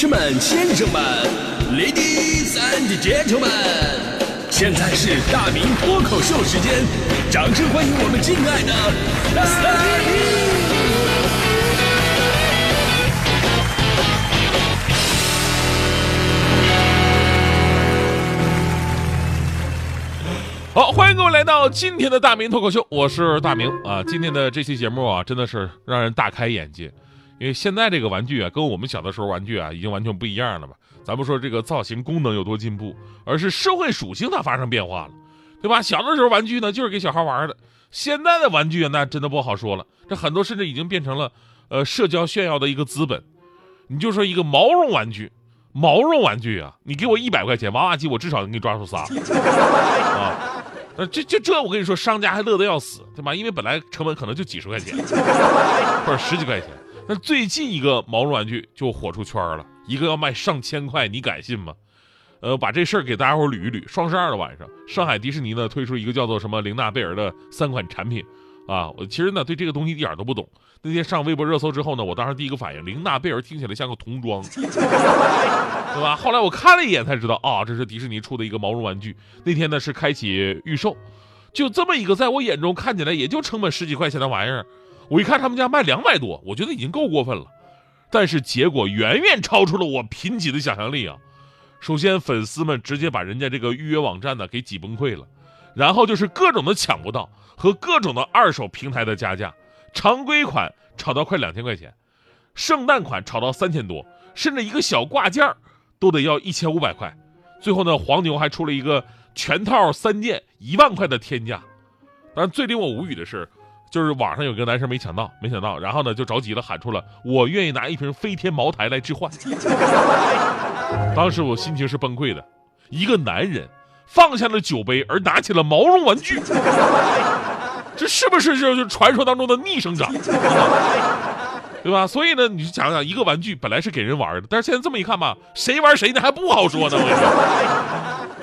士们、先生们，Ladies and Gentlemen，现在是大明脱口秀时间，掌声欢迎我们敬爱的大明！好，欢迎各位来到今天的大明脱口秀，我是大明啊。今天的这期节目啊，真的是让人大开眼界，因为现在这个玩具啊，跟我们小的时候玩具啊，已经完全不一样了吧？咱不说这个造型功能有多进步，而是社会属性它发生变化了，对吧？小的时候玩具呢，就是给小孩玩的，现在的玩具啊，那真的不好说了，这很多甚至已经变成了呃社交炫耀的一个资本。你就说一个毛绒玩具，毛绒玩具啊，你给我一百块钱，娃娃机我至少能给你抓住仨啊。呃，这这这，我跟你说，商家还乐得要死，对吧？因为本来成本可能就几十块钱，或者十几块钱。那最近一个毛绒玩具就火出圈了，一个要卖上千块，你敢信吗？呃，把这事儿给大家伙捋一捋。双十二的晚上，上海迪士尼呢推出一个叫做什么玲娜贝儿的三款产品，啊，我其实呢对这个东西一点都不懂。那天上微博热搜之后呢，我当时第一个反应，玲娜贝儿听起来像个童装，对吧？后来我看了一眼才知道，啊，这是迪士尼出的一个毛绒玩具。那天呢是开启预售，就这么一个在我眼中看起来也就成本十几块钱的玩意儿，我一看他们家卖两百多，我觉得已经够过分了。但是结果远远超出了我贫瘠的想象力啊！首先粉丝们直接把人家这个预约网站呢给挤崩溃了，然后就是各种的抢不到和各种的二手平台的加价。常规款炒到快两千块钱，圣诞款炒到三千多，甚至一个小挂件都得要一千五百块。最后呢，黄牛还出了一个全套三件一万块的天价。但最令我无语的是，就是网上有个男生没抢到，没抢到，然后呢就着急了，喊出了“我愿意拿一瓶飞天茅台来置换”。当时我心情是崩溃的，一个男人放下了酒杯而拿起了毛绒玩具。这是不是就是传说当中的逆生长，对吧？所以呢，你想想，一个玩具本来是给人玩的，但是现在这么一看吧，谁玩谁呢还不好说呢。我跟你说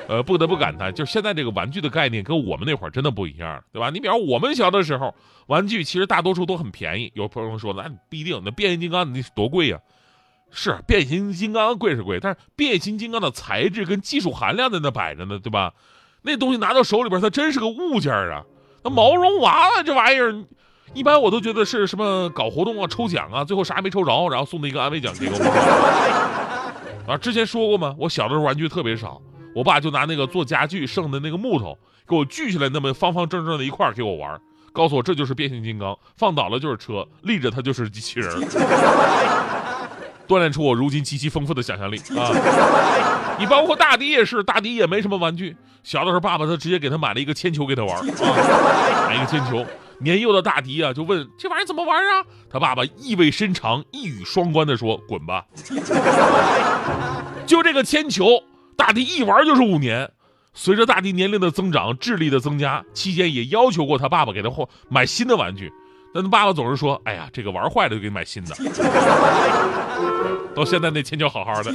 呃，不得不感叹，就是现在这个玩具的概念跟我们那会儿真的不一样，对吧？你比方我们小的时候，玩具其实大多数都很便宜。有朋友说，那不一定，那变形金刚那多贵呀？是变形金刚贵是贵，但是变形金刚的材质跟技术含量在那摆着呢，对吧？那东西拿到手里边，它真是个物件啊。那毛绒娃娃这玩意儿，一般我都觉得是什么搞活动啊、抽奖啊，最后啥也没抽着，然后送的一个安慰奖给我。啊，之前说过吗？我小的时候玩具特别少，我爸就拿那个做家具剩的那个木头给我锯下来那么方方正正的一块给我玩，告诉我这就是变形金刚，放倒了就是车，立着它就是机器人。锻炼出我如今极其丰富的想象力啊！你包括大迪也是，大迪也没什么玩具。小的时候，爸爸他直接给他买了一个铅球给他玩啊，买一个铅球。年幼的大迪啊，就问这玩意儿怎么玩啊？他爸爸意味深长、一语双关的说：“滚吧！”就这个铅球，大迪一玩就是五年。随着大迪年龄的增长、智力的增加，期间也要求过他爸爸给他换买新的玩具。但他爸爸总是说：“哎呀，这个玩坏了就给你买新的。”到现在那铅球好好的。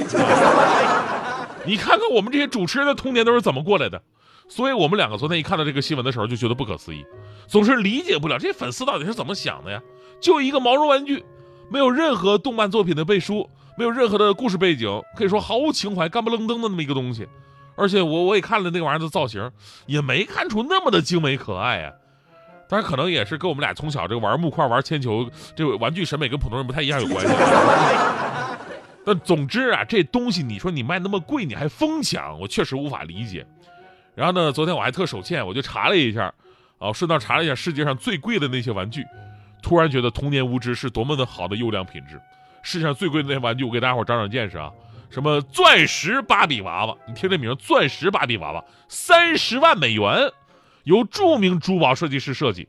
你看看我们这些主持人的童年都是怎么过来的？所以我们两个昨天一看到这个新闻的时候就觉得不可思议，总是理解不了这些粉丝到底是怎么想的呀？就一个毛绒玩具，没有任何动漫作品的背书，没有任何的故事背景，可以说毫无情怀、干不愣登的那么一个东西。而且我我也看了那个玩意儿的造型，也没看出那么的精美可爱呀。当然，可能也是跟我们俩从小这个玩木块、玩铅球，这个玩具审美跟普通人不太一样有关系。但总之啊，这东西你说你卖那么贵，你还疯抢，我确实无法理解。然后呢，昨天我还特手欠，我就查了一下，啊，顺道查了一下世界上最贵的那些玩具，突然觉得童年无知是多么的好的优良品质。世界上最贵的那些玩具，我给大家伙长长见识啊。什么钻石芭比娃娃？你听这名，钻石芭比娃娃，三十万美元。由著名珠宝设计师设计，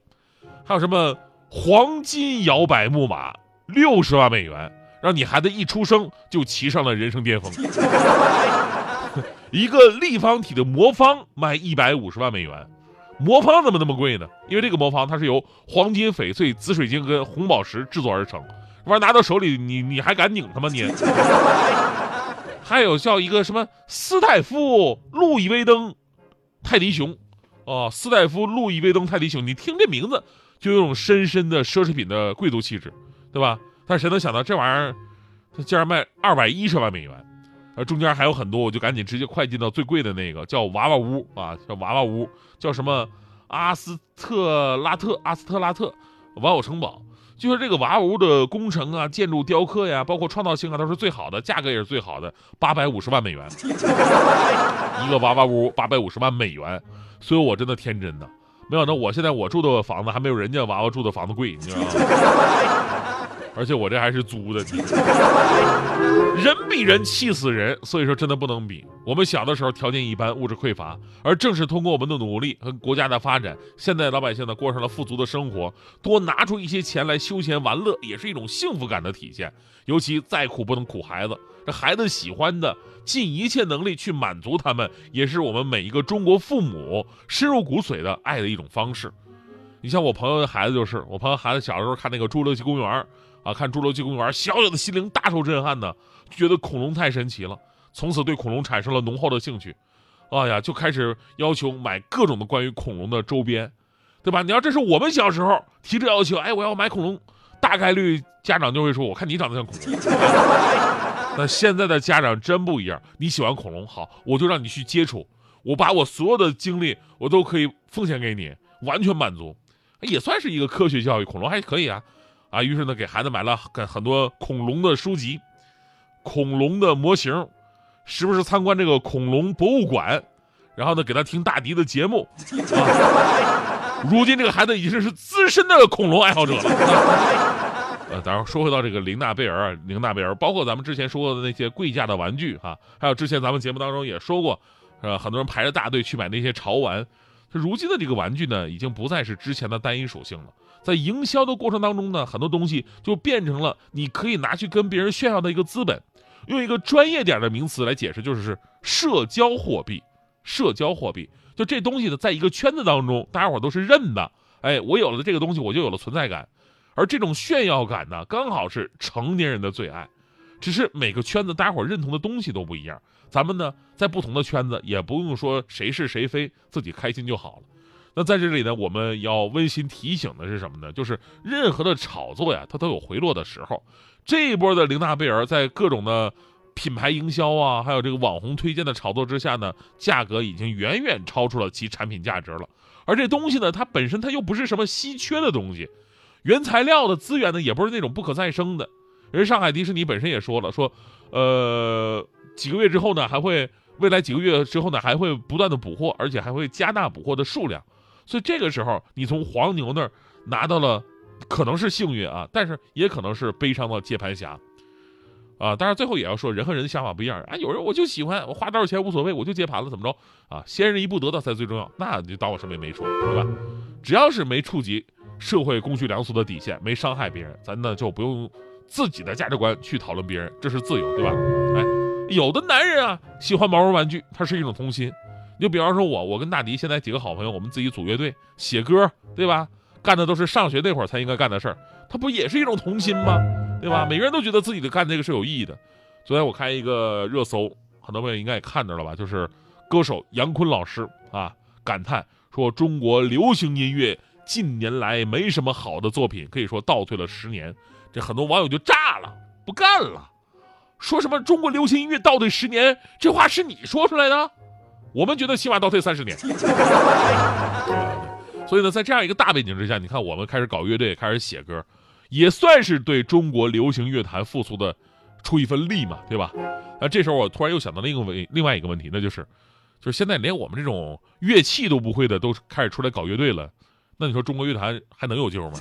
还有什么黄金摇摆木马，六十万美元，让你孩子一出生就骑上了人生巅峰。一个立方体的魔方卖一百五十万美元，魔方怎么那么贵呢？因为这个魔方它是由黄金、翡翠、紫水晶跟红宝石制作而成，玩意拿到手里你你还敢拧它吗你？还有叫一个什么斯泰夫路易威登泰迪熊。哦，斯泰夫路易威登泰迪熊，你听这名字就有种深深的奢侈品的贵族气质，对吧？但是谁能想到这玩意儿它竟然卖二百一十万美元，而，中间还有很多，我就赶紧直接快进到最贵的那个，叫娃娃屋啊，叫娃娃屋，叫什么阿斯特拉特阿斯特拉特玩偶城堡。就说这个娃娃屋的工程啊、建筑雕刻呀，包括创造性啊，都是最好的，价格也是最好的，八百五十万美元，一个娃娃屋八百五十万美元，所以我真的天真的，没想到我现在我住的房子还没有人家娃娃住的房子贵，你知道吗？而且我这还是租的，人比人气死人，所以说真的不能比。我们小的时候条件一般，物质匮乏，而正是通过我们的努力和国家的发展，现在老百姓呢过上了富足的生活，多拿出一些钱来休闲玩乐，也是一种幸福感的体现。尤其再苦不能苦孩子，这孩子喜欢的，尽一切能力去满足他们，也是我们每一个中国父母深入骨髓的爱的一种方式。你像我朋友的孩子就是，我朋友孩子小时候看那个《侏罗纪公园》。啊，看《侏罗纪公园》，小小的心灵大受震撼呢，觉得恐龙太神奇了，从此对恐龙产生了浓厚的兴趣。哎呀，就开始要求买各种的关于恐龙的周边，对吧？你要这是我们小时候提这要求，哎，我要买恐龙，大概率家长就会说，我看你长得像恐龙。那现在的家长真不一样，你喜欢恐龙，好，我就让你去接触，我把我所有的精力，我都可以奉献给你，完全满足，也算是一个科学教育，恐龙还可以啊。啊，于是呢，给孩子买了很很多恐龙的书籍，恐龙的模型，时不时参观这个恐龙博物馆，然后呢，给他听大迪的节目。啊，如今这个孩子已经是资深的恐龙爱好者了。呃，当然说回到这个玲娜贝尔，玲娜贝尔，包括咱们之前说过的那些贵价的玩具啊，还有之前咱们节目当中也说过，呃，很多人排着大队去买那些潮玩。如今的这个玩具呢，已经不再是之前的单一属性了。在营销的过程当中呢，很多东西就变成了你可以拿去跟别人炫耀的一个资本。用一个专业点的名词来解释，就是社交货币。社交货币，就这东西呢，在一个圈子当中，大家伙都是认的。哎，我有了这个东西，我就有了存在感。而这种炫耀感呢，刚好是成年人的最爱。只是每个圈子大家伙认同的东西都不一样。咱们呢，在不同的圈子，也不用说谁是谁非，自己开心就好了。那在这里呢，我们要温馨提醒的是什么呢？就是任何的炒作呀，它都有回落的时候。这一波的玲娜贝儿在各种的品牌营销啊，还有这个网红推荐的炒作之下呢，价格已经远远超出了其产品价值了。而这东西呢，它本身它又不是什么稀缺的东西，原材料的资源呢，也不是那种不可再生的。人上海迪士尼本身也说了，说，呃，几个月之后呢，还会未来几个月之后呢，还会不断的补货，而且还会加大补货的数量。所以这个时候，你从黄牛那儿拿到了，可能是幸运啊，但是也可能是悲伤的接盘侠，啊！当然最后也要说，人和人的想法不一样啊。有人我就喜欢，我花多少钱无所谓，我就接盘了，怎么着啊？先人一步得到才最重要，那就当我什么也没说，对吧？只要是没触及社会公序良俗的底线，没伤害别人，咱呢就不用自己的价值观去讨论别人，这是自由，对吧？哎，有的男人啊喜欢毛绒玩具，它是一种童心。就比方说，我我跟大迪现在几个好朋友，我们自己组乐队写歌，对吧？干的都是上学那会儿才应该干的事儿，他不也是一种童心吗？对吧？每个人都觉得自己的干这个是有意义的。昨天我看一个热搜，很多朋友应该也看着了吧？就是歌手杨坤老师啊，感叹说中国流行音乐近年来没什么好的作品，可以说倒退了十年。这很多网友就炸了，不干了，说什么中国流行音乐倒退十年？这话是你说出来的？我们觉得起码倒退三十年，所以呢，在这样一个大背景之下，你看我们开始搞乐队，开始写歌，也算是对中国流行乐坛复苏的出一份力嘛，对吧？那这时候我突然又想到另一个问，另外一个问题，那就是，就是现在连我们这种乐器都不会的，都开始出来搞乐队了，那你说中国乐坛还能有救吗？